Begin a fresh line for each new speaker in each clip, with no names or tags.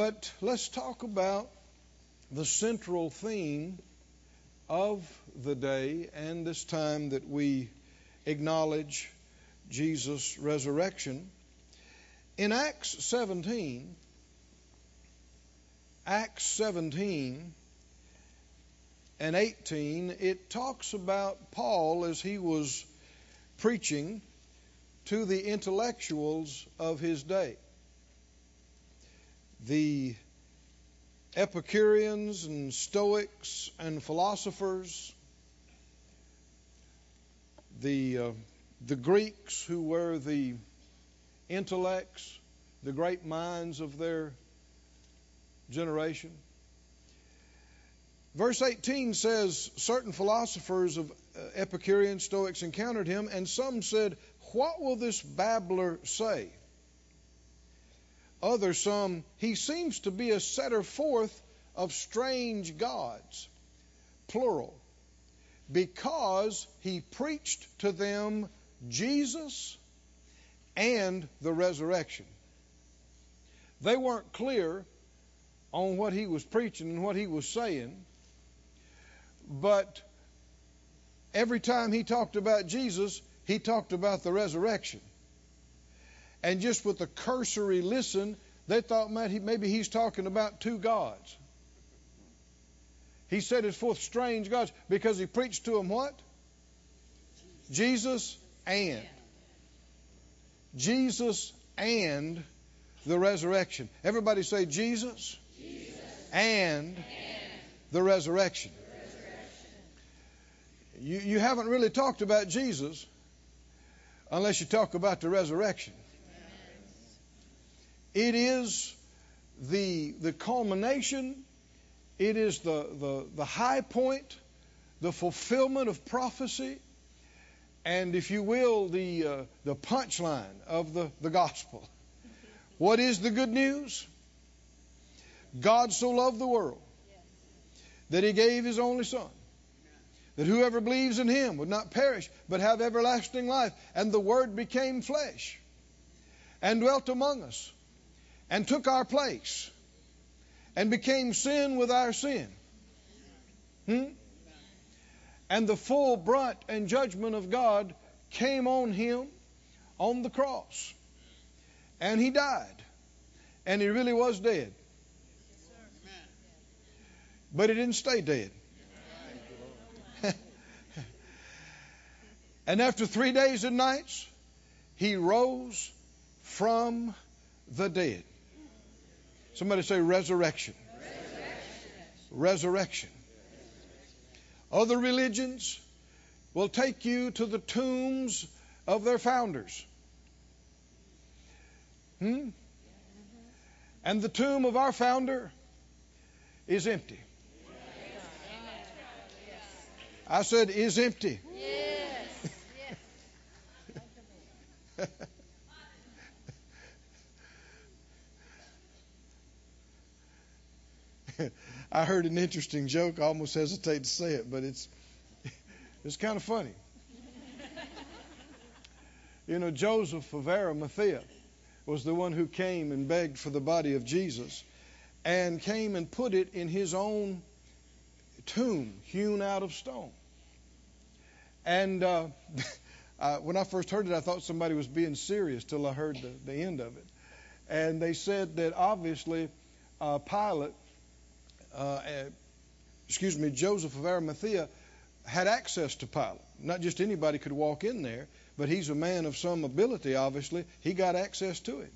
But let's talk about the central theme of the day and this time that we acknowledge Jesus' resurrection. In Acts 17, Acts 17 and 18, it talks about Paul as he was preaching to the intellectuals of his day. The Epicureans and Stoics and philosophers, the, uh, the Greeks who were the intellects, the great minds of their generation. Verse 18 says, Certain philosophers of uh, Epicurean Stoics encountered him, and some said, What will this babbler say? Others, some, he seems to be a setter forth of strange gods, plural, because he preached to them Jesus and the resurrection. They weren't clear on what he was preaching and what he was saying, but every time he talked about Jesus, he talked about the resurrection. And just with a cursory listen, they thought maybe he's talking about two gods. He said it's forth strange gods because he preached to them what? Jesus and. Jesus and the resurrection. Everybody say Jesus,
Jesus.
And,
and
the resurrection.
The resurrection.
You, you haven't really talked about Jesus unless you talk about the resurrection. It is the, the culmination, it is the, the, the high point, the fulfillment of prophecy, and if you will, the, uh, the punchline of the, the gospel. What is the good news? God so loved the world that he gave his only Son, that whoever believes in him would not perish, but have everlasting life. And the Word became flesh and dwelt among us and took our place and became sin with our sin. Hmm? And the full brunt and judgment of God came on him on the cross. And he died. And he really was dead. But he didn't stay dead. and after three days and nights, he rose from the dead. Somebody say resurrection.
Resurrection.
Resurrection. Other religions will take you to the tombs of their founders. Hmm? And the tomb of our founder is empty. I said, is empty.
Yes.
I heard an interesting joke. I almost hesitate to say it, but it's it's kind of funny. You know, Joseph of Arimathea was the one who came and begged for the body of Jesus and came and put it in his own tomb hewn out of stone. And uh, uh, when I first heard it, I thought somebody was being serious till I heard the, the end of it. And they said that obviously uh, Pilate, uh, excuse me, Joseph of Arimathea had access to Pilate. Not just anybody could walk in there, but he's a man of some ability, obviously. He got access to it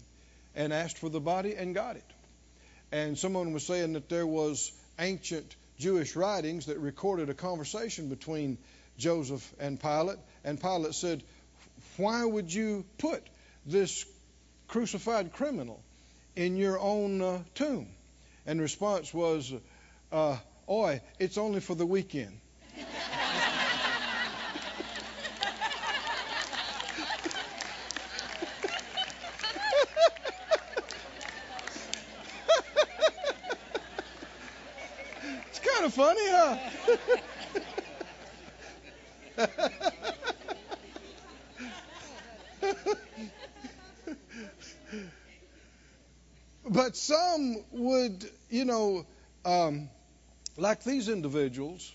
and asked for the body and got it. And someone was saying that there was ancient Jewish writings that recorded a conversation between Joseph and Pilate. And Pilate said, Why would you put this crucified criminal in your own uh, tomb? And the response was, uh, Oi, it's only for the weekend. it's kind of funny, huh? but some would, you know, um, like these individuals,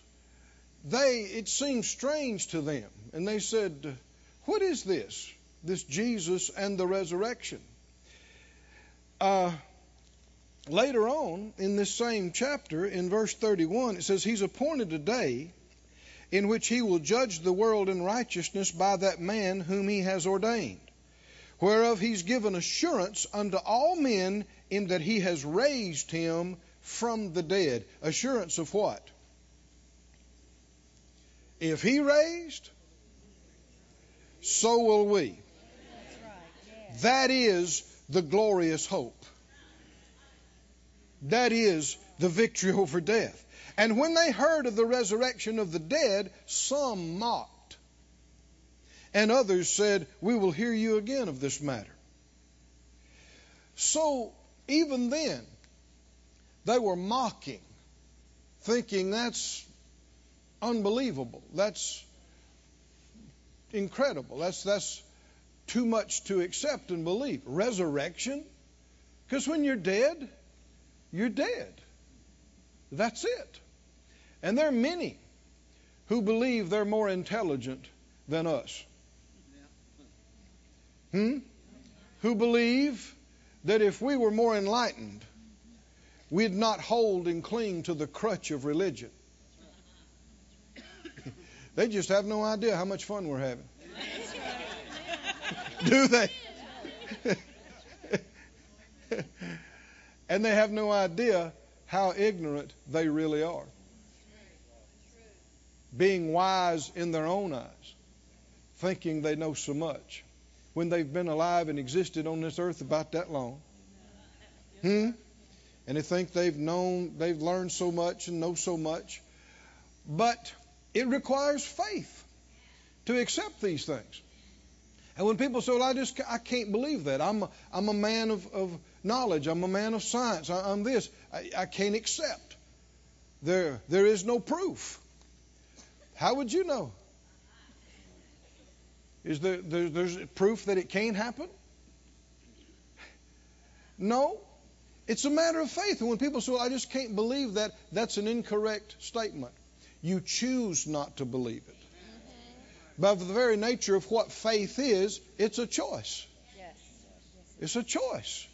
they it seemed strange to them, and they said, "What is this? This Jesus and the resurrection?" Uh, later on in this same chapter, in verse 31, it says, "He's appointed a day." In which he will judge the world in righteousness by that man whom he has ordained whereof he's given assurance unto all men in that he has raised him from the dead. Assurance of what? If he raised, so will we. That is the glorious hope. That is the victory over death. And when they heard of the resurrection of the dead, some mocked. And others said, We will hear you again of this matter. So, even then, they were mocking, thinking that's unbelievable. That's incredible. That's, that's too much to accept and believe. Resurrection? Because when you're dead, you're dead. That's it. And there are many who believe they're more intelligent than us. Hmm? Who believe that if we were more enlightened, we'd not hold and cling to the crutch of religion. they just have no idea how much fun we're having. Do they? and they have no idea how ignorant they really are. Being wise in their own eyes, thinking they know so much when they've been alive and existed on this earth about that long. Hmm? And they think they've known, they've learned so much and know so much. But it requires faith to accept these things. And when people say, well, I just I can't believe that. I'm a, I'm a man of, of knowledge. I'm a man of science. I, am this. I, I can't accept. There, there is no proof. How would you know? Is there, there there's proof that it can't happen? No. It's a matter of faith. And when people say, well, I just can't believe that, that's an incorrect statement. You choose not to believe it. By the very nature of what faith is, it's a choice. It's a choice.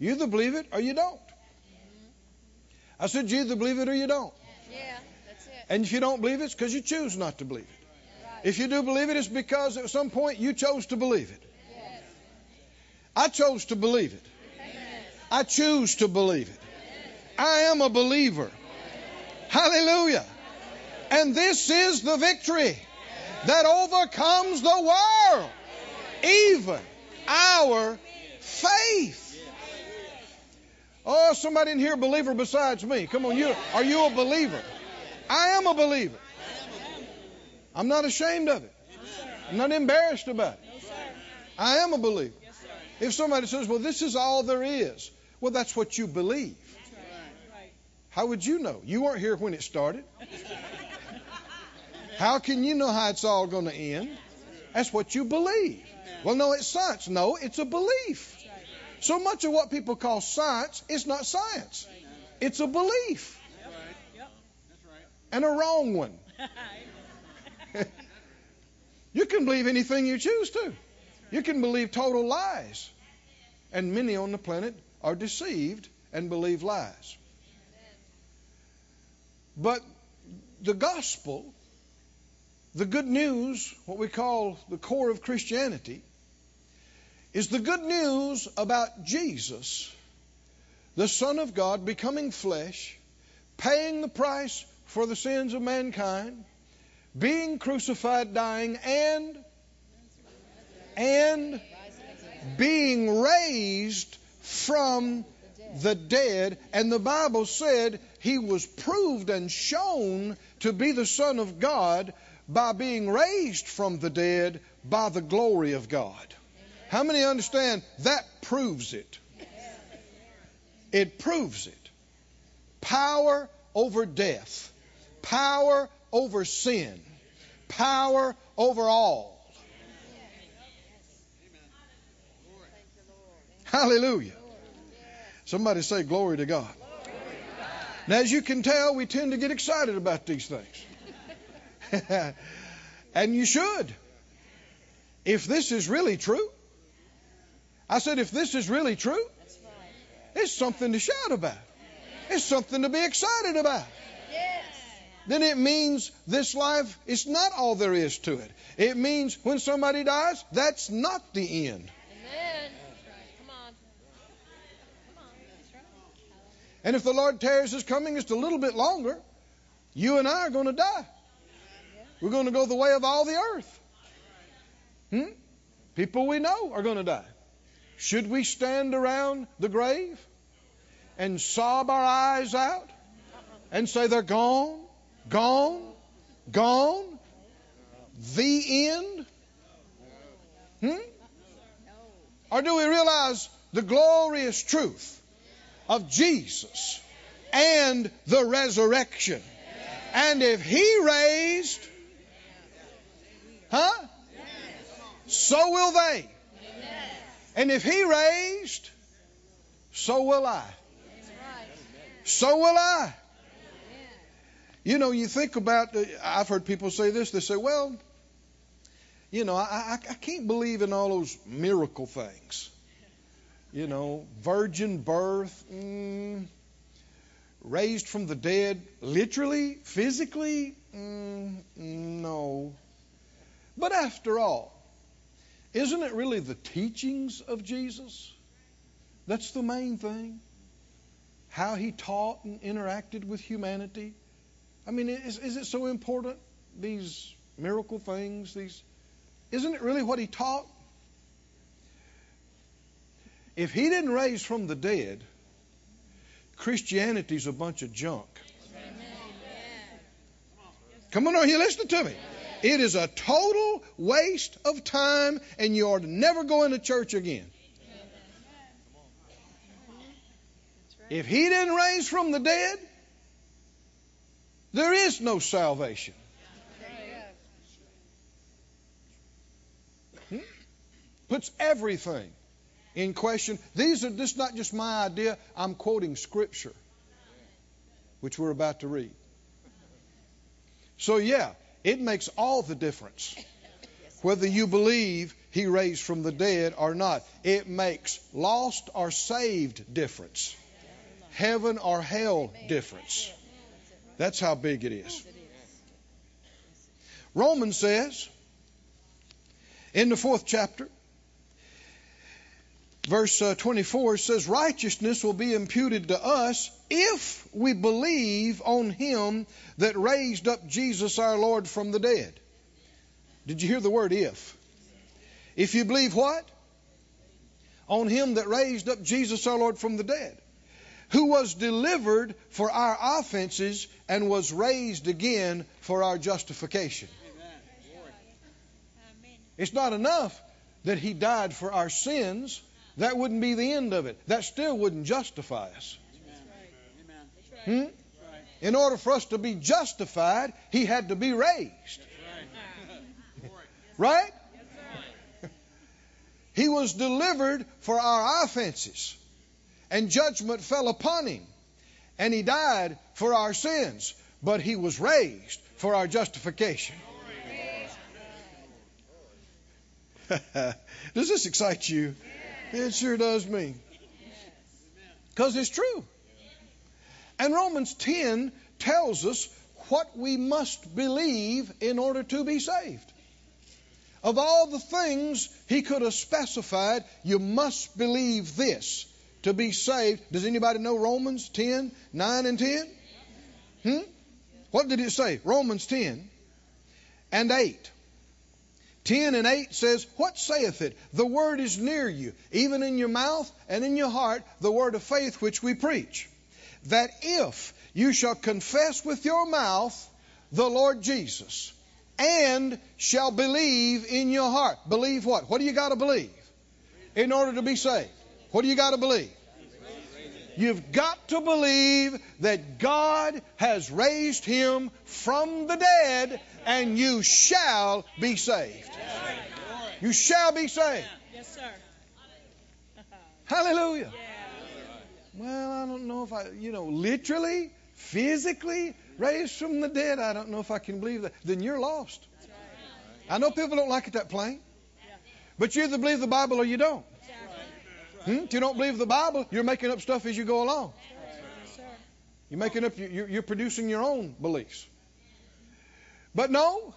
You either believe it or you don't. Mm-hmm. I said, you either believe it or you don't.
Yeah, that's it.
And if you don't believe it, it's because you choose not to believe it. If you do believe it, it's because at some point you chose to believe it.
Yes.
I chose to believe it. I choose to believe it. I am a believer. Hallelujah. And this is the victory that overcomes the world, even our faith. Oh, somebody in here believer besides me. Come on, you are you a believer? I am a believer. I'm not ashamed of it. I'm not embarrassed about it. I am a believer. If somebody says, "Well, this is all there is," well, that's what you believe. How would you know? You weren't here when it started. How can you know how it's all going to end? That's what you believe. Well, no, it's science. No, it's a belief. So much of what people call science is not science. It's a belief. And a wrong one. you can believe anything you choose to. You can believe total lies. And many on the planet are deceived and believe lies. But the gospel, the good news, what we call the core of Christianity, is the good news about Jesus, the Son of God, becoming flesh, paying the price for the sins of mankind, being crucified, dying, and and being raised from the dead. And the Bible said he was proved and shown to be the Son of God by being raised from the dead by the glory of God. How many understand that proves it? It proves it. Power over death, power over sin, power over all. Hallelujah. Somebody say, Glory to God. Now, as you can tell, we tend to get excited about these things. and you should. If this is really true, I said, if this is really true, it's something to shout about. It's something to be excited about. Then it means this life is not all there is to it. It means when somebody dies, that's not the end.
Amen. Come on. Come on.
And if the Lord tarries his coming just a little bit longer, you and I are going to die. We're going to go the way of all the earth. Hmm? People we know are going to die. Should we stand around the grave and sob our eyes out and say they're gone, gone, gone, the end? Hmm? Or do we realize the glorious truth of Jesus and the resurrection? And if He raised, huh? So will they. And if He raised, so will I. So will I. You know, you think about, uh, I've heard people say this. They say, well, you know, I, I, I can't believe in all those miracle things. You know, virgin birth, mm, raised from the dead, literally, physically, mm, no. But after all, isn't it really the teachings of Jesus? That's the main thing. How he taught and interacted with humanity. I mean, is, is it so important, these miracle things? These, isn't it really what he taught? If he didn't raise from the dead, Christianity's a bunch of junk. Come on, are you listening to me? It is a total waste of time, and you to never go into church again. If he didn't raise from the dead, there is no salvation. Hmm? Puts everything in question. These are this not just my idea. I'm quoting scripture, which we're about to read. So yeah, it makes all the difference whether you believe he raised from the dead or not. It makes lost or saved difference, heaven or hell difference. That's how big it is. Romans says in the fourth chapter, verse uh, 24 says, Righteousness will be imputed to us if we believe on him that raised up Jesus our Lord from the dead. Did you hear the word if? If you believe what? On him that raised up Jesus our Lord from the dead, who was delivered for our offenses and was raised again for our justification. It's not enough that he died for our sins. That wouldn't be the end of it. That still wouldn't justify us. Hmm? In order for us to be justified, he had to be raised. Right? He was delivered for our offenses, and judgment fell upon him. And he died for our sins, but he was raised for our justification. does this excite you? It sure does me. Because it's true. And Romans 10 tells us what we must believe in order to be saved. Of all the things he could have specified, you must believe this to be saved. Does anybody know Romans 10, 9 and 10? Hmm? What did it say? Romans 10 and 8. 10 and 8 says, What saith it? The word is near you, even in your mouth and in your heart, the word of faith which we preach. That if you shall confess with your mouth the Lord Jesus, and shall believe in your heart. Believe what? What do you got to believe in order to be saved? What do you got to believe? You've got to believe that God has raised him from the dead and you shall be saved. You shall be saved.
Yes, sir.
Hallelujah. Well, I don't know if I, you know, literally, physically raised from the dead. I don't know if I can believe that. Then you're lost. I know people don't like it that plain. But you either believe the Bible or you don't. Hmm? If you don't believe the Bible, you're making up stuff as you go along. You're making up, you're, you're producing your own beliefs. But no,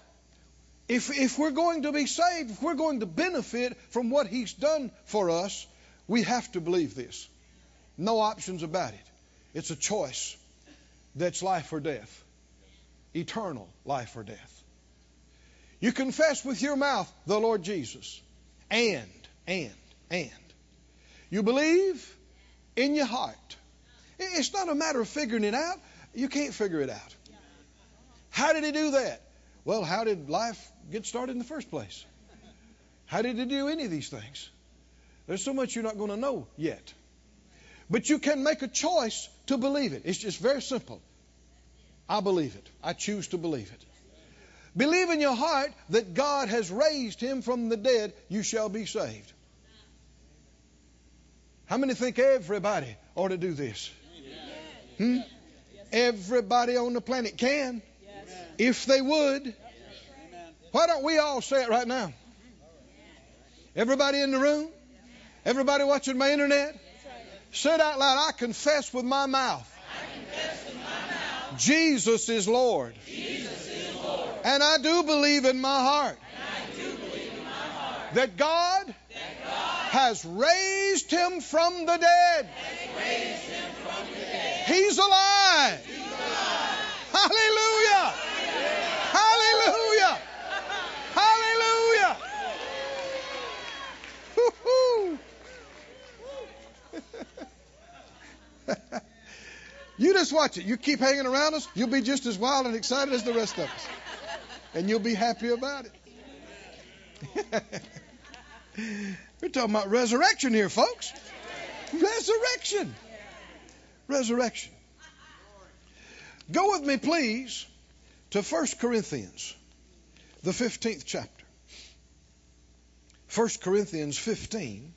if, if we're going to be saved, if we're going to benefit from what He's done for us, we have to believe this. No options about it. It's a choice that's life or death, eternal life or death. You confess with your mouth the Lord Jesus, and, and, and. You believe in your heart. It's not a matter of figuring it out. You can't figure it out. How did he do that? Well, how did life get started in the first place? How did he do any of these things? There's so much you're not going to know yet. But you can make a choice to believe it. It's just very simple. I believe it. I choose to believe it. Believe in your heart that God has raised him from the dead, you shall be saved. How many think everybody ought to do this? Hmm? Everybody on the planet can. If they would. Why don't we all say it right now? Everybody in the room? Everybody watching my internet? Say it out loud. I confess with my mouth. Jesus is Lord. And I do believe in my heart, that, God has raised him from the dead. He's alive. Hallelujah. Hallelujah. Hallelujah. you just watch it. You keep hanging around us, you'll be just as wild and excited as the rest of us. And you'll be happy about it. We're talking about resurrection here, folks. Resurrection. Resurrection. Go with me, please, to 1 Corinthians, the 15th chapter. 1 Corinthians 15.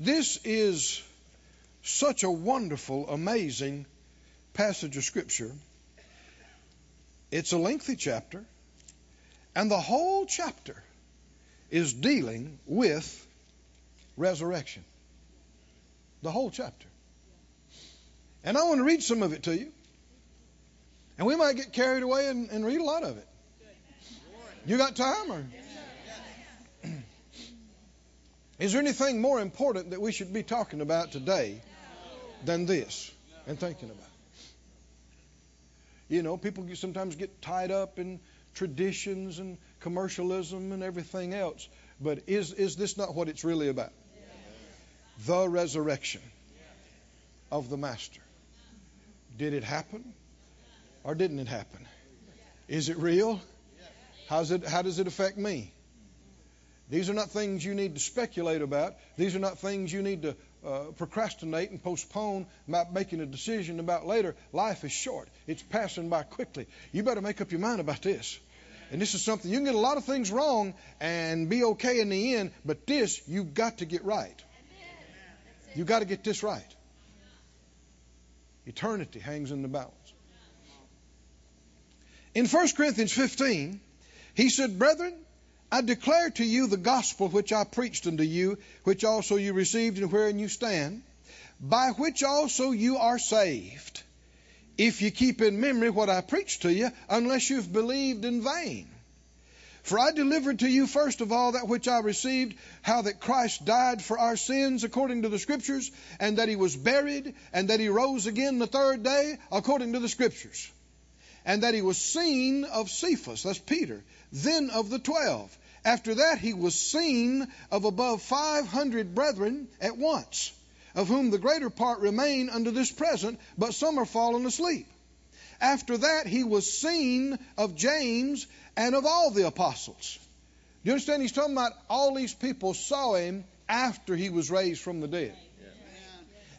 This is such a wonderful, amazing passage of Scripture. It's a lengthy chapter, and the whole chapter is dealing with resurrection. The whole chapter. And I want to read some of it to you. And we might get carried away and, and read a lot of it. You got time or? Is there anything more important that we should be talking about today than this and thinking about? You know, people sometimes get tied up in traditions and commercialism and everything else. But is, is this not what it's really about? The resurrection of the Master. Did it happen or didn't it happen? Is it real? How's it, how does it affect me? These are not things you need to speculate about. These are not things you need to uh, procrastinate and postpone about making a decision about later. Life is short, it's passing by quickly. You better make up your mind about this. And this is something you can get a lot of things wrong and be okay in the end, but this you've got to get right. You've got to get this right. Eternity hangs in the balance. In 1 Corinthians 15, he said, Brethren, I declare to you the gospel which I preached unto you, which also you received and wherein you stand, by which also you are saved, if you keep in memory what I preached to you, unless you've believed in vain. For I delivered to you first of all that which I received, how that Christ died for our sins according to the Scriptures, and that he was buried, and that he rose again the third day according to the Scriptures, and that he was seen of Cephas, that's Peter, then of the twelve. After that, he was seen of above 500 brethren at once, of whom the greater part remain unto this present, but some are fallen asleep. After that, he was seen of James and of all the apostles. Do you understand? He's talking about all these people saw him after he was raised from the dead.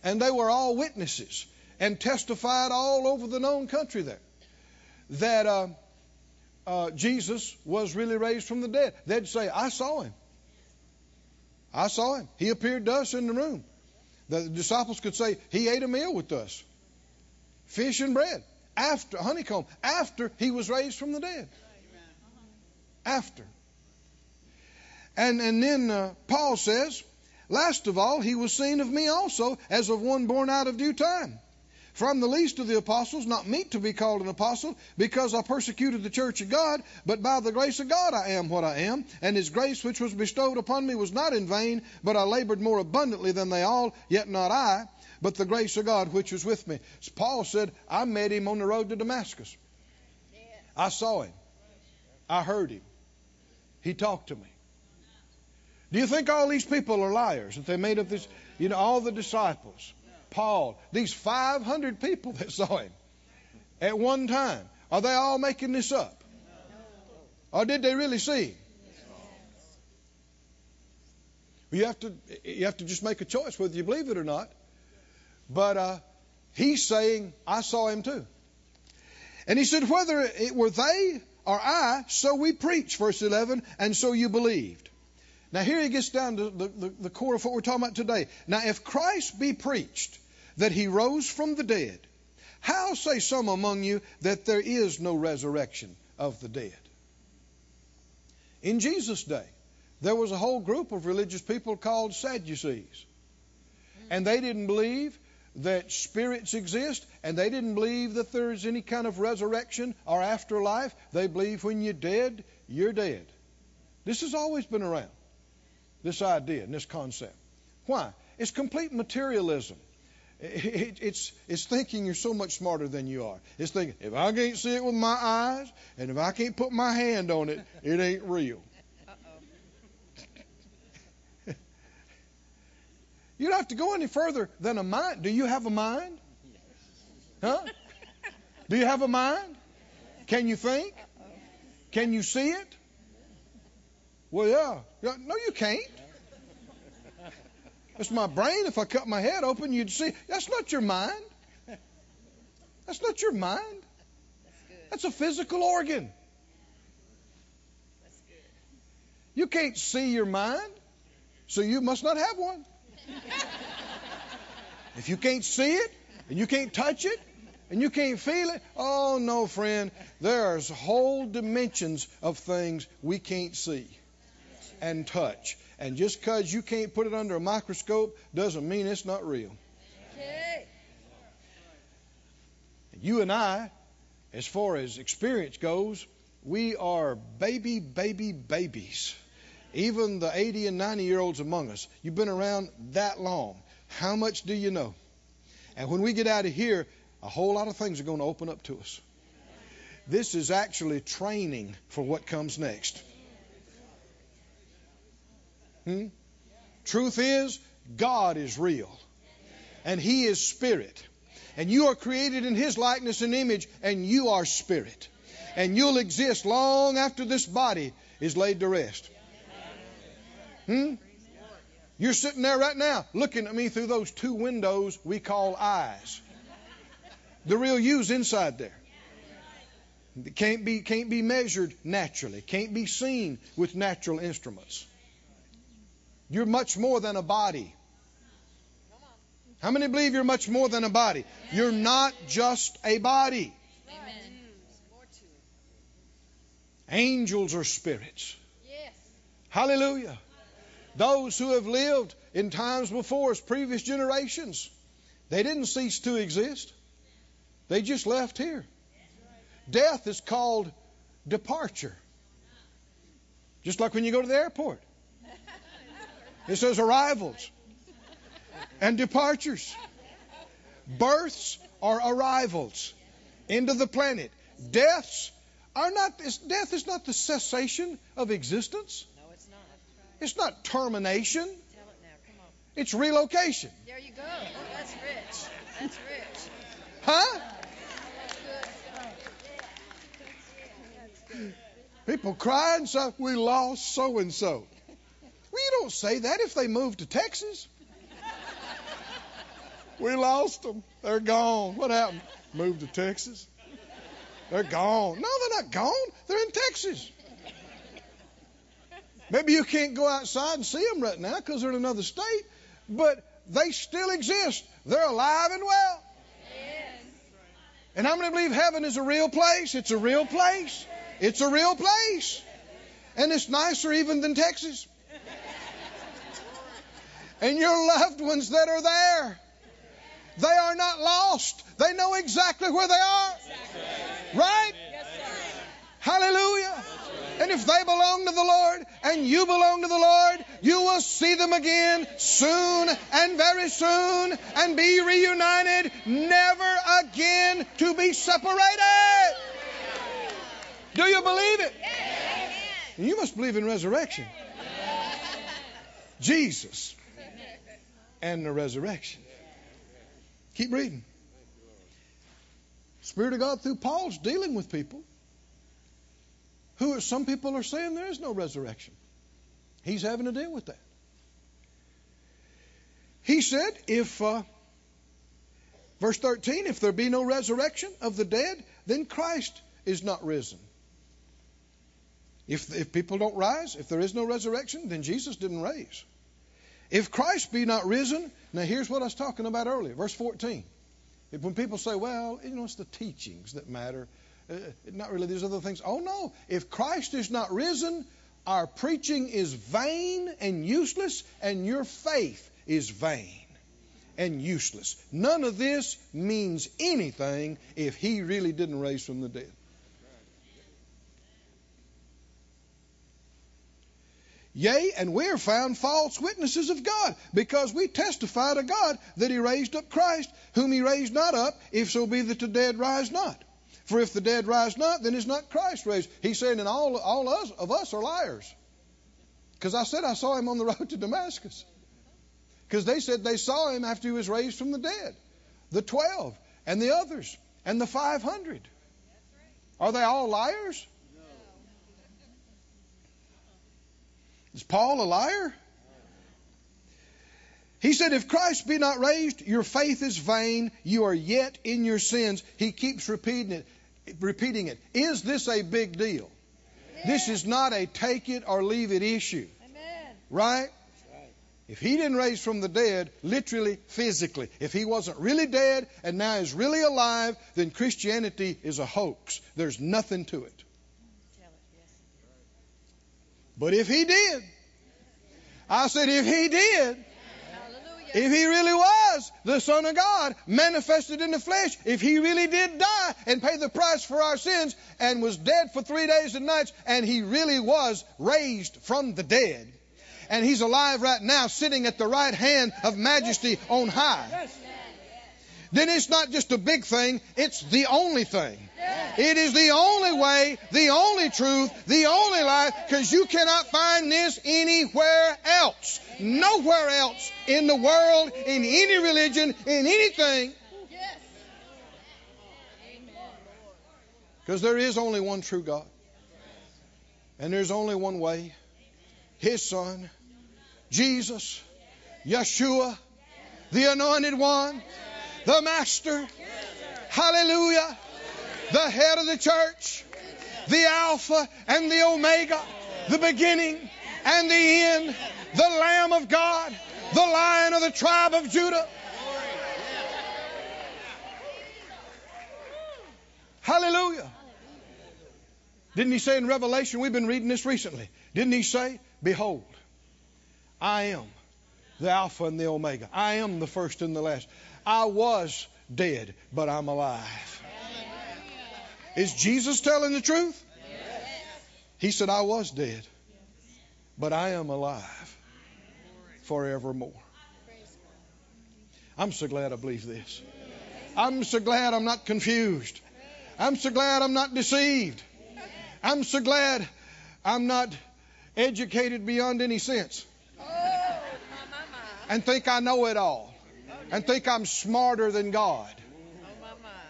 And they were all witnesses and testified all over the known country there that uh, uh, Jesus was really raised from the dead. They'd say, I saw him. I saw him. He appeared to us in the room. The disciples could say, He ate a meal with us fish and bread. After, honeycomb, after he was raised from the dead. After. And, and then uh, Paul says, Last of all, he was seen of me also, as of one born out of due time. From the least of the apostles, not meet to be called an apostle, because I persecuted the church of God, but by the grace of God I am what I am, and his grace which was bestowed upon me was not in vain, but I labored more abundantly than they all, yet not I, but the grace of God which was with me. So Paul said, I met him on the road to Damascus. I saw him. I heard him. He talked to me. Do you think all these people are liars? That they made up this, you know, all the disciples, Paul, these 500 people that saw him at one time, are they all making this up? Or did they really see him? You have to you have to just make a choice whether you believe it or not. But uh, he's saying, I saw him too. And he said, whether it were they or I, so we preach, verse 11, and so you believed. Now, here he gets down to the, the, the core of what we're talking about today. Now, if Christ be preached that he rose from the dead, how say some among you that there is no resurrection of the dead? In Jesus' day, there was a whole group of religious people called Sadducees. And they didn't believe that spirits exist, and they didn't believe that there's any kind of resurrection or afterlife. They believe when you're dead, you're dead. This has always been around, this idea and this concept. Why? It's complete materialism. It's, it's thinking you're so much smarter than you are. It's thinking, if I can't see it with my eyes, and if I can't put my hand on it, it ain't real. You don't have to go any further than a mind. Do you have a mind? Huh? Do you have a mind? Can you think? Can you see it? Well, yeah. No, you can't. It's my brain. If I cut my head open, you'd see. That's not your mind. That's not your mind. That's a physical organ. You can't see your mind, so you must not have one. if you can't see it, and you can't touch it, and you can't feel it, oh no, friend, there's whole dimensions of things we can't see and touch. And just because you can't put it under a microscope doesn't mean it's not real. You and I, as far as experience goes, we are baby, baby, babies even the 80 and 90 year olds among us, you've been around that long. How much do you know? And when we get out of here, a whole lot of things are going to open up to us. This is actually training for what comes next. Hmm? Truth is, God is real, and He is spirit. And you are created in His likeness and image, and you are spirit. And you'll exist long after this body is laid to rest. Hmm? You're sitting there right now looking at me through those two windows we call eyes. The real you's inside there. It can't be, can't be measured naturally, can't be seen with natural instruments. You're much more than a body. How many believe you're much more than a body? You're not just a body. Angels are spirits. Hallelujah. Those who have lived in times before us, previous generations, they didn't cease to exist. They just left here. Death is called departure. Just like when you go to the airport. It says arrivals and departures. Births are arrivals into the planet. Deaths are not death is not the cessation of existence. No, it's not It's not termination. It's relocation.
There you go. Oh, that's rich. That's rich.
Huh? People cry and say, We lost so and so. Well, you don't say that if they moved to Texas. we lost them. They're gone. What happened? Moved to Texas. They're gone. No, they're not gone. They're in Texas. Maybe you can't go outside and see them right now because they're in another state, but they still exist. They're alive and well. And I'm going to believe heaven is a real place? It's a real place. It's a real place. And it's nicer even than Texas. And your loved ones that are there, they are not lost. They know exactly where they are. Right? Hallelujah. And if they belong to the Lord and you belong to the Lord, you will see them again soon and very soon and be reunited, never again to be separated. Do you believe it? You must believe in resurrection. Jesus and the resurrection. Keep reading. Spirit of God through Paul's dealing with people who some people are saying there is no resurrection. He's having to deal with that. He said, if, uh, verse 13, if there be no resurrection of the dead, then Christ is not risen. If, if people don't rise, if there is no resurrection, then Jesus didn't raise. If Christ be not risen, now here's what I was talking about earlier, verse 14. If, when people say, well, you know, it's the teachings that matter, uh, not really these other things. Oh, no. If Christ is not risen, our preaching is vain and useless, and your faith is vain and useless. None of this means anything if he really didn't raise from the dead. Yea, and we are found false witnesses of God, because we testify to God that He raised up Christ, whom He raised not up, if so be that the dead rise not. For if the dead rise not, then is not Christ raised. He's saying, and all, all us, of us are liars. Because I said I saw him on the road to Damascus. Because they said they saw him after he was raised from the dead. The 12 and the others and the 500. Are they all liars? Is Paul a liar? He said, If Christ be not raised, your faith is vain. You are yet in your sins. He keeps repeating it. Repeating it. Is this a big deal? This is not a take it or leave it issue.
Amen.
Right? If he didn't raise from the dead, literally, physically, if he wasn't really dead and now is really alive, then Christianity is a hoax. There's nothing to it. But if he did, I said, if he did, if he really was the Son of God manifested in the flesh, if he really did die and pay the price for our sins and was dead for three days and nights, and he really was raised from the dead, and he's alive right now sitting at the right hand of majesty on high, then it's not just a big thing, it's the only thing. It is the only way, the only truth, the only life, because you cannot find this anywhere else. Nowhere else in the world, in any religion, in anything. Because there is only one true God. And there's only one way. His Son, Jesus, Yeshua, the Anointed One, the Master. Hallelujah the head of the church, the Alpha and the Omega, the beginning and the end, the Lamb of God, the Lion of the tribe of Judah. Hallelujah. Didn't he say in Revelation, we've been reading this recently, didn't he say, Behold, I am the Alpha and the Omega. I am the first and the last. I was dead, but I'm alive. Is Jesus telling the truth? He said, I was dead, but I am alive forevermore. I'm so glad I believe this. I'm so glad I'm not confused. I'm so glad I'm not deceived. I'm so glad I'm not educated beyond any sense and think I know it all and think I'm smarter than God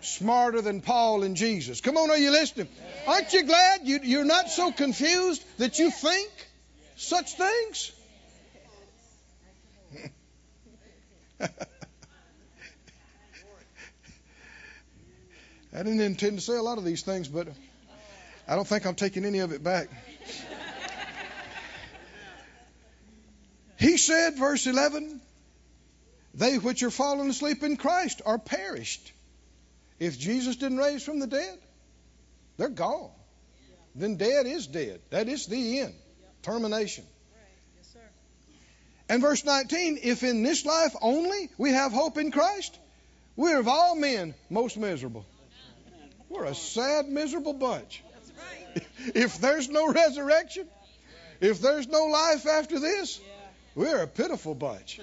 smarter than Paul and Jesus. Come on, are you listening? Aren't you glad you, you're not so confused that you think such things? I didn't intend to say a lot of these things, but I don't think I'm taking any of it back. He said, verse 11, they which are fallen asleep in Christ are perished. If Jesus didn't raise from the dead, they're gone. Then dead is dead. That is the end. Termination. And verse 19, if in this life only we have hope in Christ, we're of all men most miserable. We're a sad, miserable bunch. If there's no resurrection, if there's no life after this, we're a pitiful bunch.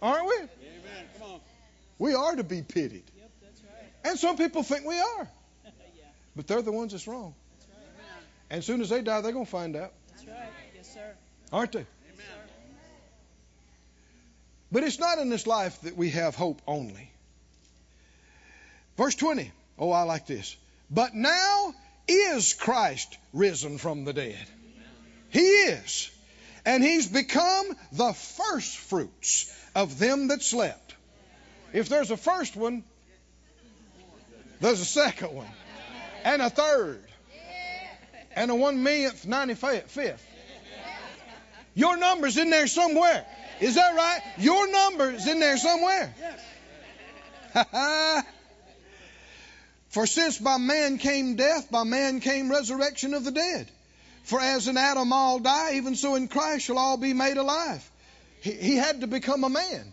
Aren't we? We are to be pitied. And some people think we are. But they're the ones that's wrong. And as soon as they die, they're going to find out. Aren't they? But it's not in this life that we have hope only. Verse 20. Oh, I like this. But now is Christ risen from the dead. He is. And he's become the first fruits of them that slept. If there's a first one, there's a second one, and a third, and a one millionth, ninety fifth. Your number's in there somewhere. Is that right? Your number's in there somewhere. For since by man came death, by man came resurrection of the dead. For as in Adam all die, even so in Christ shall all be made alive. He, he had to become a man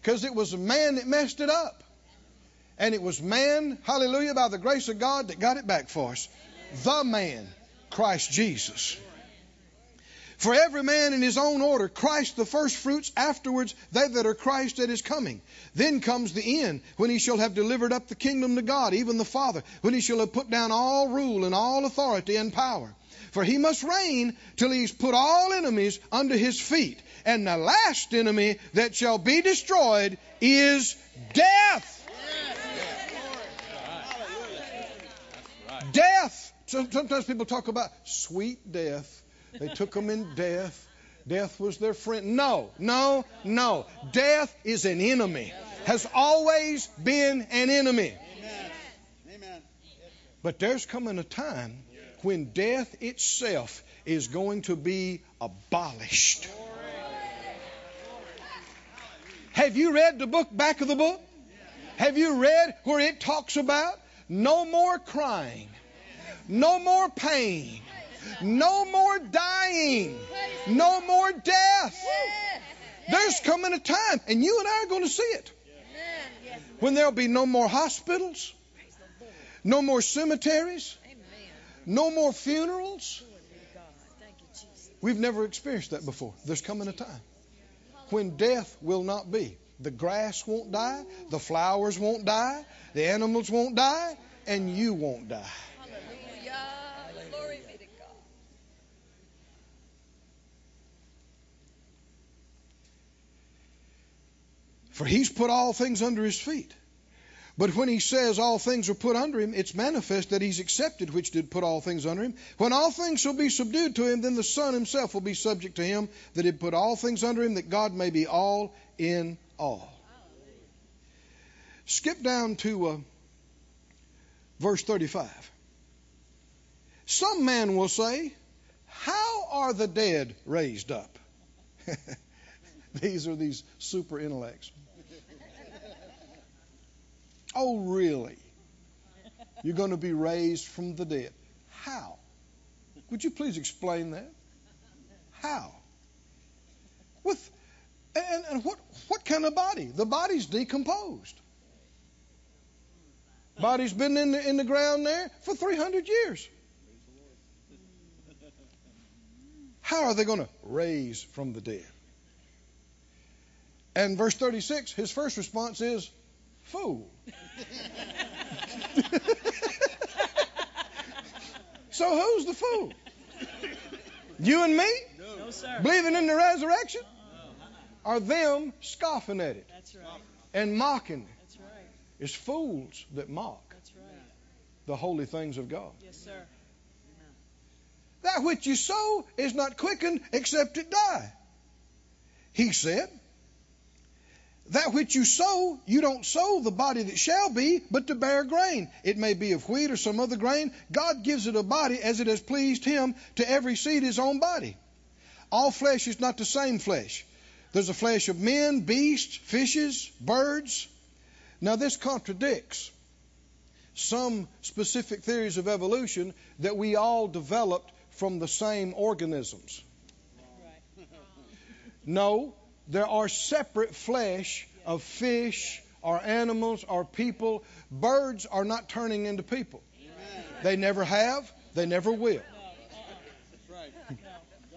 because it was a man that messed it up. And it was man, hallelujah, by the grace of God that got it back for us. The man, Christ Jesus. For every man in his own order, Christ the first fruits, afterwards they that are Christ at his coming. Then comes the end, when he shall have delivered up the kingdom to God, even the Father, when he shall have put down all rule and all authority and power. For he must reign till he's put all enemies under his feet. And the last enemy that shall be destroyed is death. Death. Sometimes people talk about sweet death. They took them in death. Death was their friend. No, no, no. Death is an enemy, has always been an enemy. But there's coming a time when death itself is going to be abolished. Have you read the book back of the book? Have you read where it talks about no more crying, no more pain, no more dying. No more death. There's coming a time, and you and I are going to see it, when there'll be no more hospitals, no more cemeteries, no more funerals. We've never experienced that before. There's coming a time when death will not be. The grass won't die, the flowers won't die, the animals won't die, and you won't die. Hallelujah. Glory be to God. For he's put all things under his feet. But when he says all things are put under him, it's manifest that he's accepted which did put all things under him. When all things shall be subdued to him, then the Son himself will be subject to him that did put all things under him, that God may be all in all. Skip down to uh, verse 35. Some man will say, How are the dead raised up? these are these super intellects. Oh, really? You're going to be raised from the dead. How? Would you please explain that? How? With and, and what what kind of body? The body's decomposed. Body's been in the in the ground there for 300 years. How are they going to raise from the dead? And verse 36, his first response is, fool. so who's the fool? You and me?
No, sir.
Believing in the resurrection? Are them scoffing at it
That's right.
and mocking it?
That's right.
It's fools that mock
That's right.
the holy things of God.
Yes, sir.
That which you sow is not quickened except it die. He said, that which you sow, you don't sow the body that shall be, but to bare grain. It may be of wheat or some other grain. God gives it a body as it has pleased him. To every seed his own body. All flesh is not the same flesh, There's a flesh of men, beasts, fishes, birds. Now, this contradicts some specific theories of evolution that we all developed from the same organisms. No, there are separate flesh of fish or animals or people. Birds are not turning into people. They never have, they never will.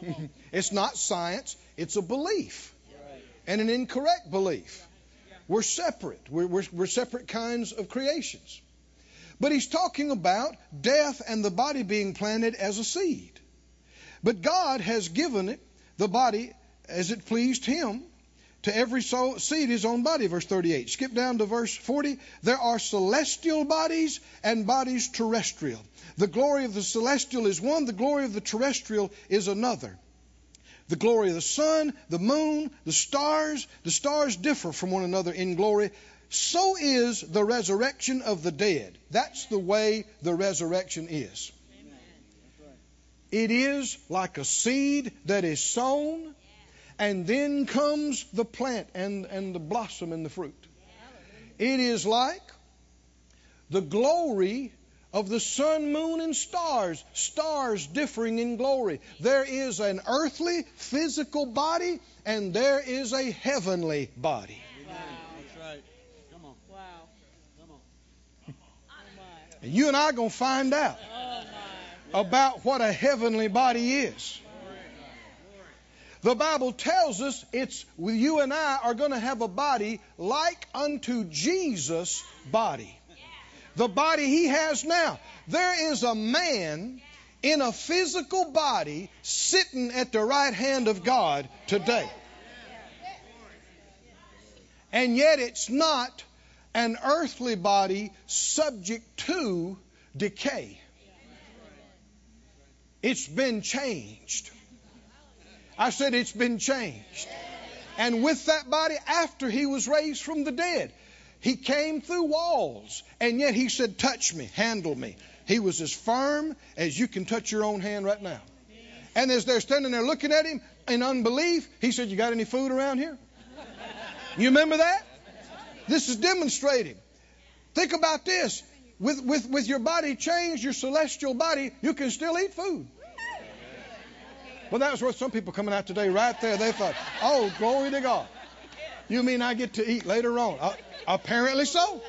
it's not science, it's a belief and an incorrect belief. We're separate. We're, we're, we're, separate kinds of creations. But he's talking about death and the body being planted as a seed. But God has given it, the body, as it pleased him, to every soul, seed his own body, verse 38. Skip down to verse 40. There are celestial bodies and bodies terrestrial. The glory of the celestial is one, the glory of the terrestrial is another. The glory of the sun, the moon, the stars, the stars differ from one another in glory. So is the resurrection of the dead. That's the way the resurrection is. It is like a seed that is sown, and then comes the plant and, and the blossom and the fruit. It is like the glory of the sun, moon, and stars, stars differing in glory. There is an earthly, physical body, and there is a heavenly body.
Wow. That's right. Come on.
Wow.
Come on.
And you and I are going to find out.
Oh
about what a heavenly body is. The Bible tells us it's you and I are going to have a body like unto Jesus' body the body he has now. There is a man in a physical body sitting at the right hand of God today. And yet it's not an earthly body subject to decay. It's been changed. I said it's been changed. And with that body, after he was raised from the dead, he came through walls, and yet he said, Touch me, handle me. He was as firm as you can touch your own hand right now. And as they're standing there looking at him in unbelief, he said, You got any food around here? You remember that? This is demonstrating. Think about this. With, with, with your body changed, your celestial body, you can still eat food. Well, that was what some people coming out today, right there. They thought, oh, glory to God. You mean I get to eat later on? Uh, apparently so.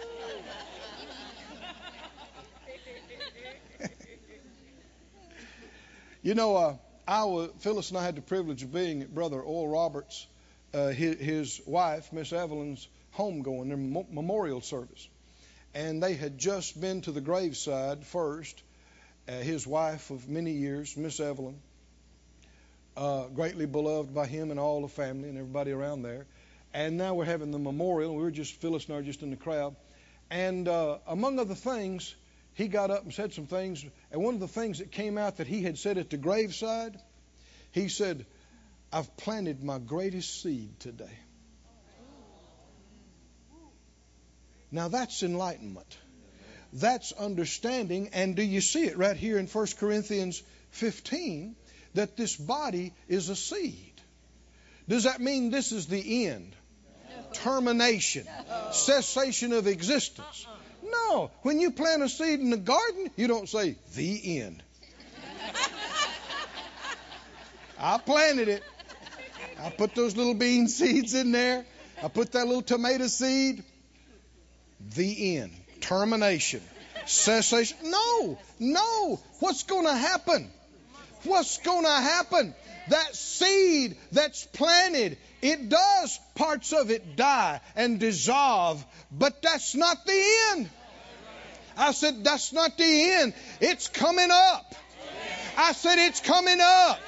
you know, uh, I was, Phyllis and I had the privilege of being at Brother Oral Roberts, uh, his, his, wife, Miss Evelyn's homegoing, their memorial service. And they had just been to the graveside first. Uh, his wife of many years, Miss Evelyn, uh, greatly beloved by him and all the family and everybody around there. And now we're having the memorial. We were just, Phyllis and I just in the crowd. And uh, among other things, he got up and said some things. And one of the things that came out that he had said at the graveside, he said, I've planted my greatest seed today. Now that's enlightenment. That's understanding. And do you see it right here in 1 Corinthians 15 that this body is a seed? Does that mean this is the end? termination, cessation of existence. No, when you plant a seed in the garden, you don't say the end. I planted it. I put those little bean seeds in there. I put that little tomato seed. The end. Termination. Cessation. No, no. What's going to happen? What's going to happen? That seed that's planted it does, parts of it die and dissolve, but that's not the end. I said, that's not the end. It's coming up. I said, it's coming up.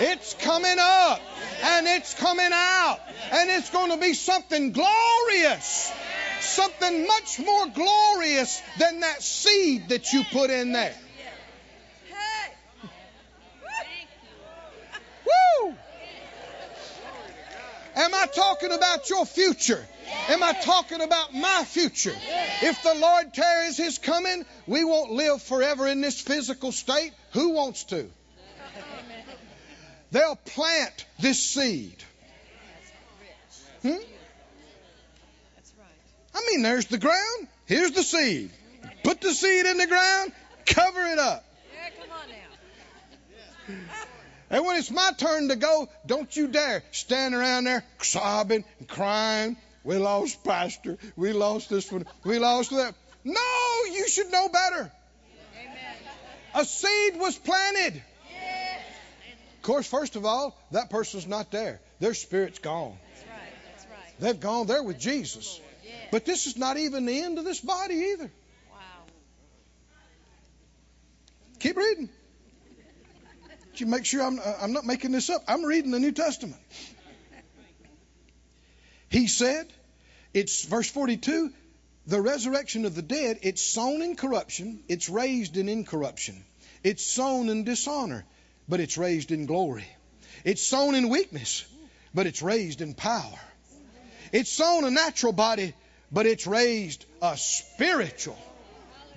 It's coming up. And it's coming out. And it's going to be something glorious. Something much more glorious than that seed that you put in there. Am I talking about your future? Am I talking about my future? If the Lord tarries his coming, we won't live forever in this physical state. Who wants to? They'll plant this seed. Hmm? I mean, there's the ground. Here's the seed. Put the seed in the ground, cover it up. And when it's my turn to go, don't you dare stand around there sobbing and crying. We lost pastor. We lost this one. We lost that. No, you should know better.
Amen.
A seed was planted.
Yes.
Of course, first of all, that person's not there. Their spirit's gone.
That's right. That's right.
They've gone there with Jesus.
Yes.
But this is not even the end of this body either.
wow.
Keep reading. You make sure I'm, uh, I'm not making this up. I'm reading the New Testament. He said, it's verse 42, the resurrection of the dead, it's sown in corruption, it's raised in incorruption. It's sown in dishonor, but it's raised in glory. It's sown in weakness, but it's raised in power. It's sown a natural body, but it's raised a spiritual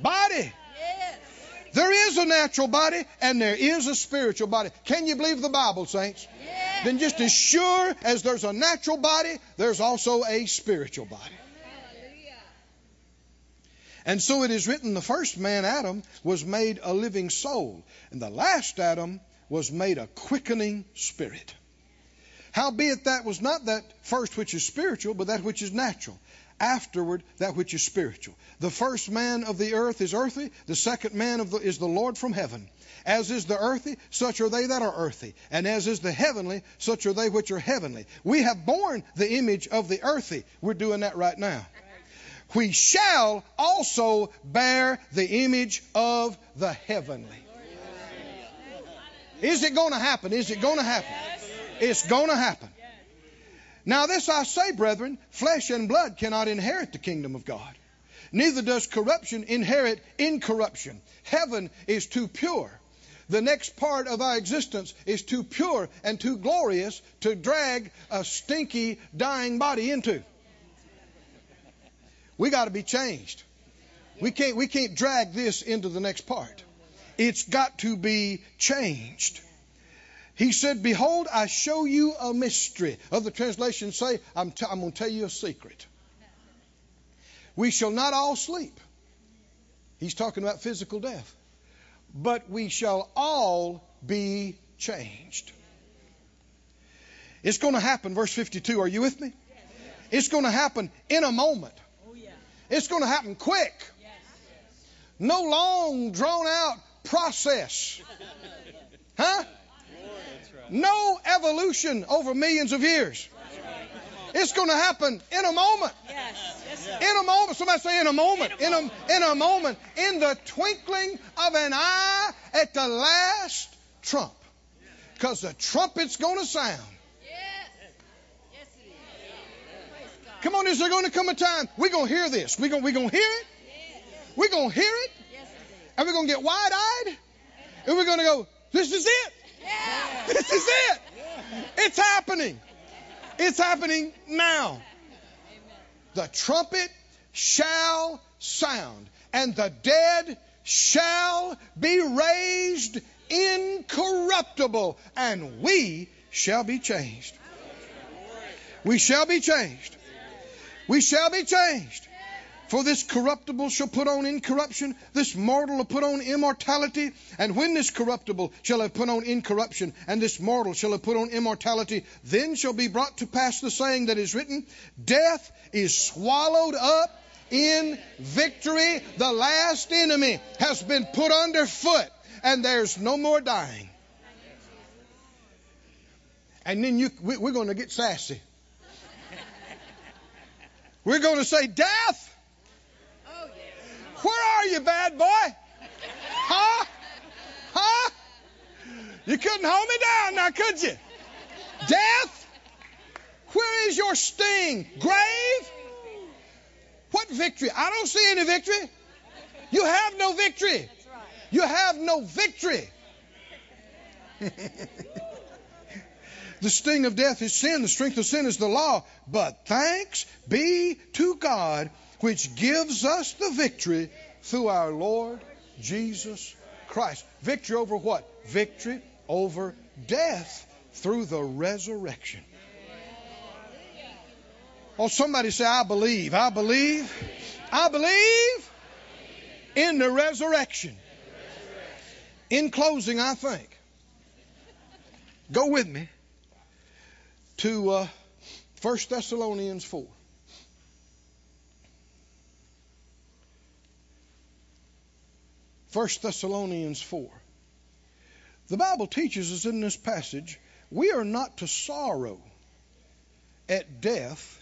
body. There is a natural body and there is a spiritual body. Can you believe the Bible, saints?
Yes.
Then just as sure as there's a natural body, there's also a spiritual body. And so it is written the first man, Adam, was made a living soul, and the last Adam was made a quickening spirit. Howbeit that was not that first which is spiritual, but that which is natural. Afterward, that which is spiritual. The first man of the earth is earthly, the second man of the, is the Lord from heaven. As is the earthy, such are they that are earthy. And as is the heavenly, such are they which are heavenly. We have borne the image of the earthy. We're doing that right now. We shall also bear the image of the heavenly. Is it going to happen? Is it going to happen? It's going to happen. Now, this I say, brethren flesh and blood cannot inherit the kingdom of God. Neither does corruption inherit incorruption. Heaven is too pure. The next part of our existence is too pure and too glorious to drag a stinky, dying body into. We got to be changed. We can't, we can't drag this into the next part. It's got to be changed. He said, Behold, I show you a mystery. Other translations say, I'm, t- I'm going to tell you a secret. We shall not all sleep. He's talking about physical death. But we shall all be changed. It's going to happen, verse 52. Are you with me? It's going to happen in a moment. It's going to happen quick. No long, drawn out process. Huh? No evolution over millions of years. It's going to happen in a moment.
Yes. Yes.
In a moment. Somebody say in a moment. In a, in a moment. In the twinkling of an eye at the last trump. Because the trumpet's going to sound.
Yes. Yes, it is.
Come on, is there going to come a time we're going to hear this? We're going, we're going to hear it. We're going to hear it And we're going to get wide eyed. And we're going to go, this is it.
Yeah.
This is it. It's happening. It's happening now. The trumpet shall sound, and the dead shall be raised incorruptible, and we shall be changed. We shall be changed. We shall be changed. For this corruptible shall put on incorruption, this mortal will put on immortality. And when this corruptible shall have put on incorruption, and this mortal shall have put on immortality, then shall be brought to pass the saying that is written Death is swallowed up in victory. The last enemy has been put underfoot, and there's no more dying. And then you, we, we're going to get sassy. We're going to say, Death. Where are you, bad boy? Huh? Huh? You couldn't hold me down now, could you? Death? Where is your sting? Grave? What victory? I don't see any victory. You have no victory. You have no victory. the sting of death is sin, the strength of sin is the law. But thanks be to God, which gives us the victory through our Lord Jesus Christ. Victory over what? Victory over death through the resurrection. Oh, somebody say, I believe. I believe. I believe in the resurrection. In closing, I think. Go with me to uh, 1 Thessalonians 4. First Thessalonians 4. The Bible teaches us in this passage we are not to sorrow at death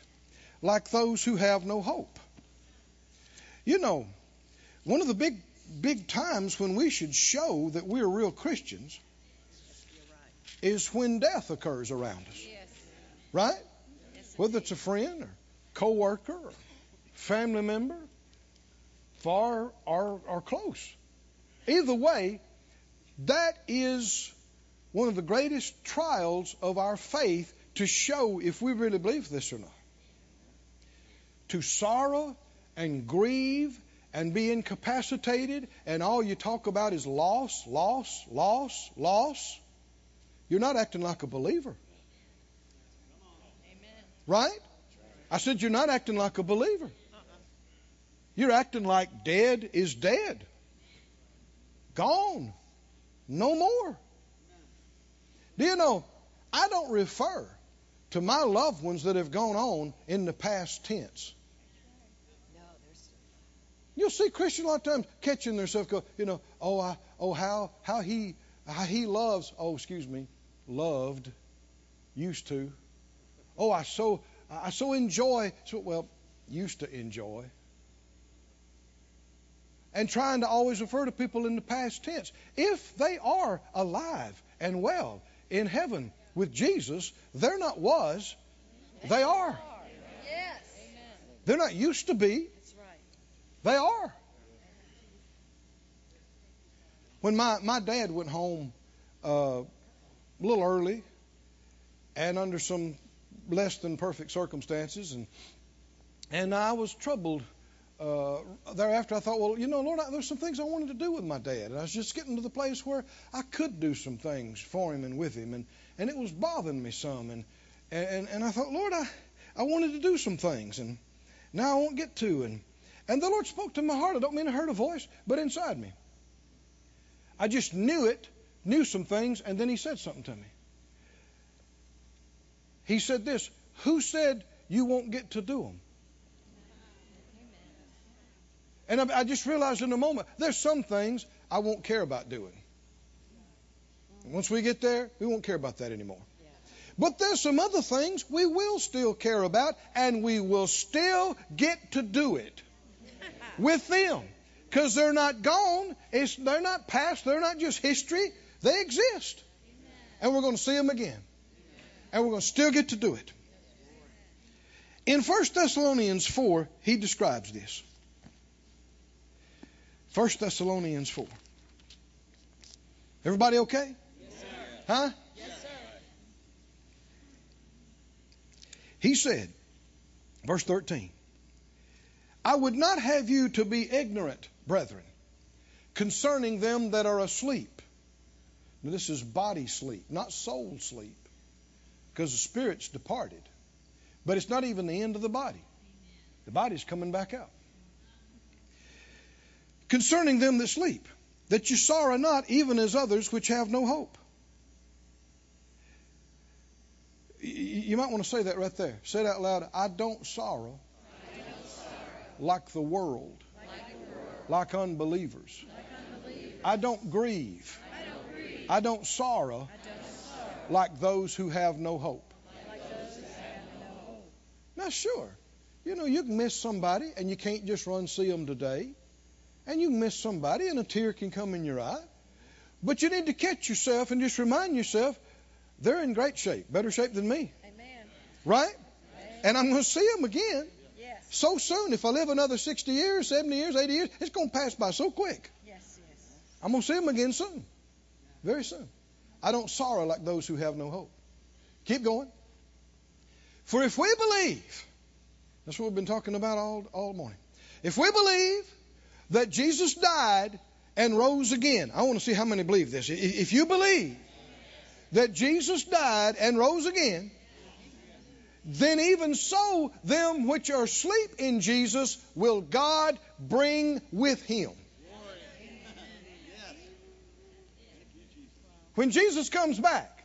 like those who have no hope. You know, one of the big big times when we should show that we're real Christians is when death occurs around us. Right? Whether it's a friend or coworker or family member, far or, or close. Either way, that is one of the greatest trials of our faith to show if we really believe this or not. To sorrow and grieve and be incapacitated, and all you talk about is loss, loss, loss, loss. You're not acting like a believer. Right? I said, You're not acting like a believer. You're acting like dead is dead. Gone. No more. Do you know, I don't refer to my loved ones that have gone on in the past tense. You'll see Christians a lot of times catching themselves go, you know, oh, I, oh, how, how he, how he loves, oh, excuse me, loved, used to. Oh, I so, I so enjoy, so, well, used to enjoy. And trying to always refer to people in the past tense. If they are alive and well in heaven with Jesus, they're not was, they are.
Yes. Amen.
They're not used to be,
That's right.
They are. When my, my dad went home uh, a little early and under some less than perfect circumstances, and and I was troubled uh, thereafter. I thought, well, you know, Lord, I, there's some things I wanted to do with my dad, and I was just getting to the place where I could do some things for him and with him, and and it was bothering me some, and and and I thought, Lord, I I wanted to do some things, and now I won't get to, and and the Lord spoke to my heart. I don't mean I heard a voice, but inside me. I just knew it, knew some things, and then He said something to me. He said this Who said you won't get to do them? And I, just realized in a moment, there's some things I won't care about doing. Once we get there, we won't care about that anymore. But there's some other things we will still care about, and we will still get to do it with them. Because they're not gone, it's, they're not past, they're not just history, they exist. And we're going to see them again. And we're going to still get to do it. In 1 Thessalonians 4, he describes this. 1 Thessalonians 4. Everybody okay? Huh?
Yes, sir.
He said, verse 13, I would not have you to be ignorant, brethren, concerning them that are asleep. Now, this is body sleep, not soul sleep, because the spirit's departed. But it's not even the end of the body. The body's coming back out. Concerning them that sleep, that you sorrow not, even as others which have no hope. You might want to say that right there. Say it out loud. I don't sorrow, like the world, like unbelievers. I don't grieve. I don't sorrow like those who have no hope. Now, sure, you know, you can miss somebody and you can't just run see them today. And you can miss somebody and a tear can come in your eye. But you need to catch yourself and just remind yourself they're in great shape, better shape than me,
Amen.
right? And I'm going to see them again
Yes.
so soon. If I live another 60 years, 70 years, 80 years, it's going to pass by so quick.
Yes, yes.
I'm going to see them again soon, very soon. I don't sorrow like those who have no hope. Keep going. For if we believe, that's what we've been talking about all, all morning. If we believe that Jesus died and rose again, I want to see how many believe this. If you believe that Jesus died and rose again, then even so, them which are asleep in Jesus will God bring with him. When Jesus comes back,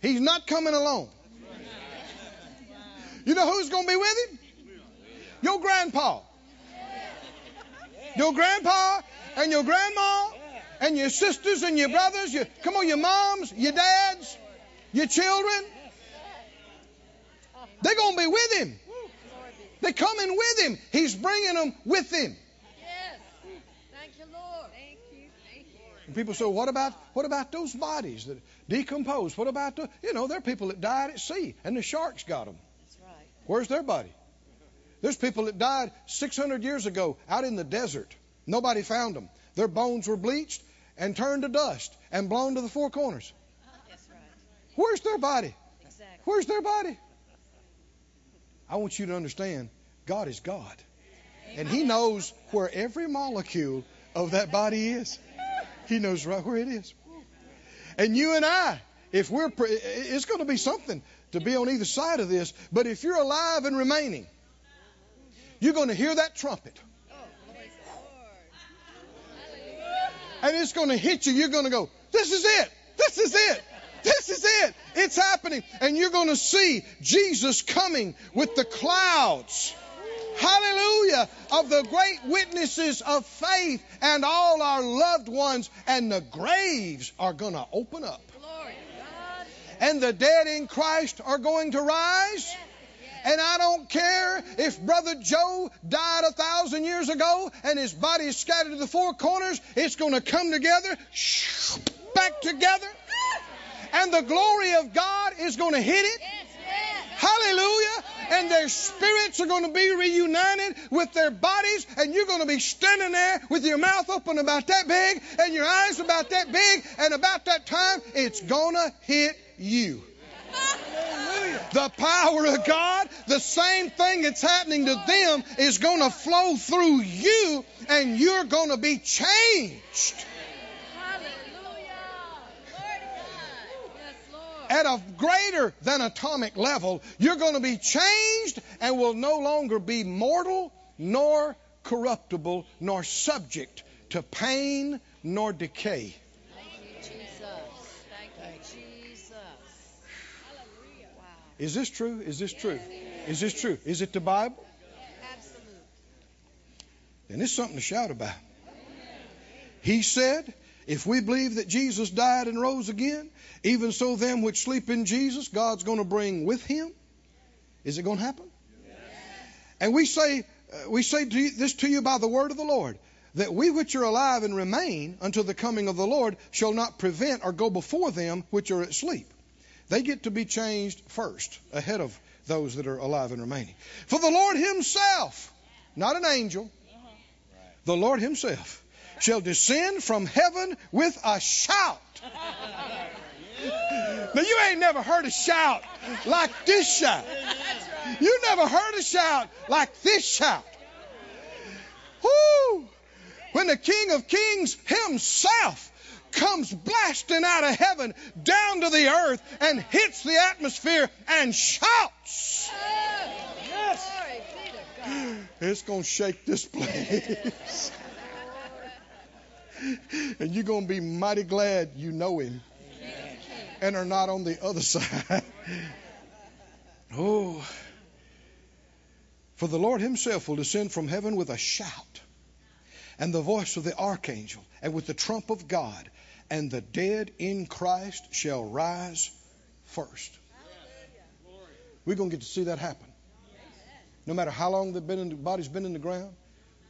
he's not coming alone. You know who's going to be with him? Your grandpa. Your grandpa and your grandma and your sisters and your brothers. Your, come on, your moms, your dads, your children. They're going to be with him. They're coming with him. He's bringing them with him.
Yes. Thank you, Lord. Thank you. Thank you.
And people say, what about what about those bodies that decompose? What about the you know, there are people that died at sea and the sharks got them.
That's right.
Where's their body? There's people that died 600 years ago out in the desert. Nobody found them. Their bones were bleached and turned to dust and blown to the four corners.
That's right.
Where's their body?
Exactly.
Where's their body? I want you to understand God is God. And He knows where every molecule of that body is. He knows right where it is. And you and I, if we're, it's going to be something to be on either side of this, but if you're alive and remaining, you're going to hear that trumpet. And it's going to hit you. You're going to go, This is it. This is it. This is it. It's happening. And you're going to see Jesus coming with the clouds. Hallelujah. Of the great witnesses of faith and all our loved ones. And the graves are going to open up. And the dead in Christ are going to rise. And I don't care if Brother Joe died a thousand years ago and his body is scattered to the four corners, it's going to come together, back together, and the glory of God is going to hit it. Hallelujah. And their spirits are going to be reunited with their bodies, and you're going to be standing there with your mouth open about that big and your eyes about that big, and about that time, it's going to hit you. The power of God, the same thing that's happening to them, is going to flow through you, and you're going to be changed at a greater than atomic level. You're going to be changed and will no longer be mortal, nor corruptible, nor subject to pain nor decay. Is this true? Is this true? Is this true? Is it the Bible?
Absolute.
Then it's something to shout about. He said, if we believe that Jesus died and rose again, even so them which sleep in Jesus, God's going to bring with him. Is it going to happen? And we say, uh, we say to you, this to you by the word of the Lord, that we which are alive and remain until the coming of the Lord shall not prevent or go before them which are asleep. They get to be changed first, ahead of those that are alive and remaining. For the Lord Himself, not an angel, the Lord Himself shall descend from heaven with a shout. Now, you ain't never heard a shout like this shout. You never heard a shout like this shout. Whoo! When the King of Kings himself comes blasting out of heaven down to the earth and hits the atmosphere and shouts.
Yes. Glory be to God.
It's going to shake this place. and you're going to be mighty glad you know him and are not on the other side. oh. For the Lord himself will descend from heaven with a shout, and the voice of the archangel, and with the trump of God, and the dead in Christ shall rise first. We're going to get to see that happen. No matter how long the body's been in the ground,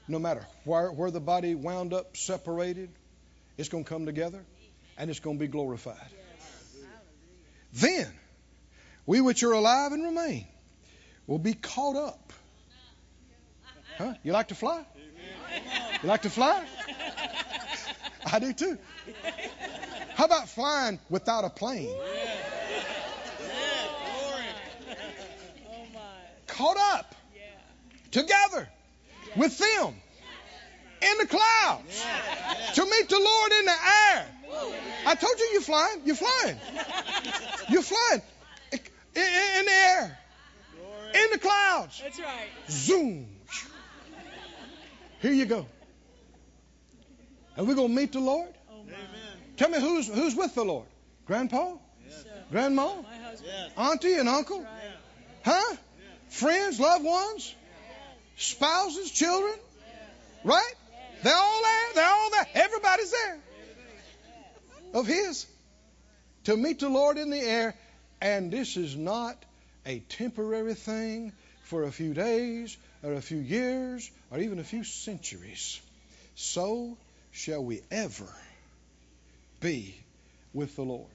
no matter where, where the body wound up separated, it's going to come together and it's going to be glorified. Then, we which are alive and remain will be caught up. Huh? You like to fly? You like to fly? I do too. How about flying without a plane? Caught up together with them in the clouds to meet the Lord in the air. I told you you're flying. You're flying. You're flying in, in the air. in the clouds.
That's right.
Zoom. Here you go. And we're going to meet the Lord.
Amen.
Tell me who's who's with the Lord? Grandpa?
Yes.
Grandma?
My husband.
Yes.
Auntie and uncle?
Right.
Huh? Friends, loved ones? Spouses, children? Right? They're all there. They're all there. Everybody's there. Of His. To meet the Lord in the air. And this is not a temporary thing for a few days or a few years or even a few centuries. So shall we ever be with the Lord.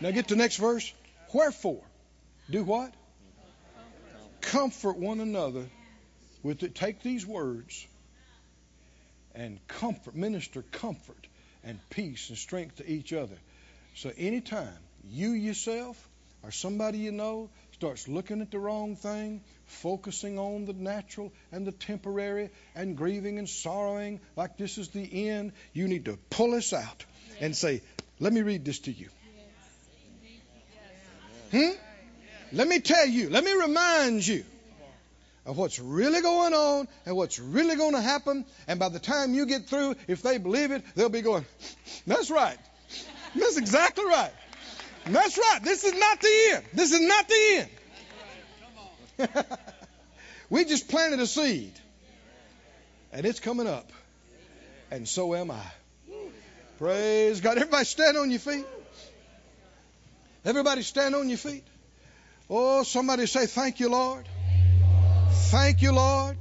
Now get the next verse. Wherefore, do what? Comfort one another with it. Take these words and comfort, minister comfort and peace and strength to each other. So anytime you yourself or somebody you know starts looking at the wrong thing, focusing on the natural and the temporary, and grieving and sorrowing like this is the end, you need to pull us out and say, Let me read this to you. Hmm? Let me tell you, let me remind you of what's really going on and what's really going to happen. And by the time you get through, if they believe it, they'll be going, That's right. That's exactly right. That's right. This is not the end. This is not the end. we just planted a seed, and it's coming up. And so am I. Praise God. Everybody stand on your feet. Everybody stand on your feet. Oh, somebody say, Thank you, Lord. Thank you, Lord.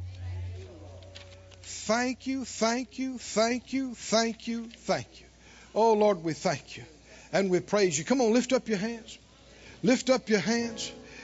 Thank you, thank you, thank you, thank you, thank you. Oh, Lord, we thank you and we praise you. Come on, lift up your hands. Lift up your hands.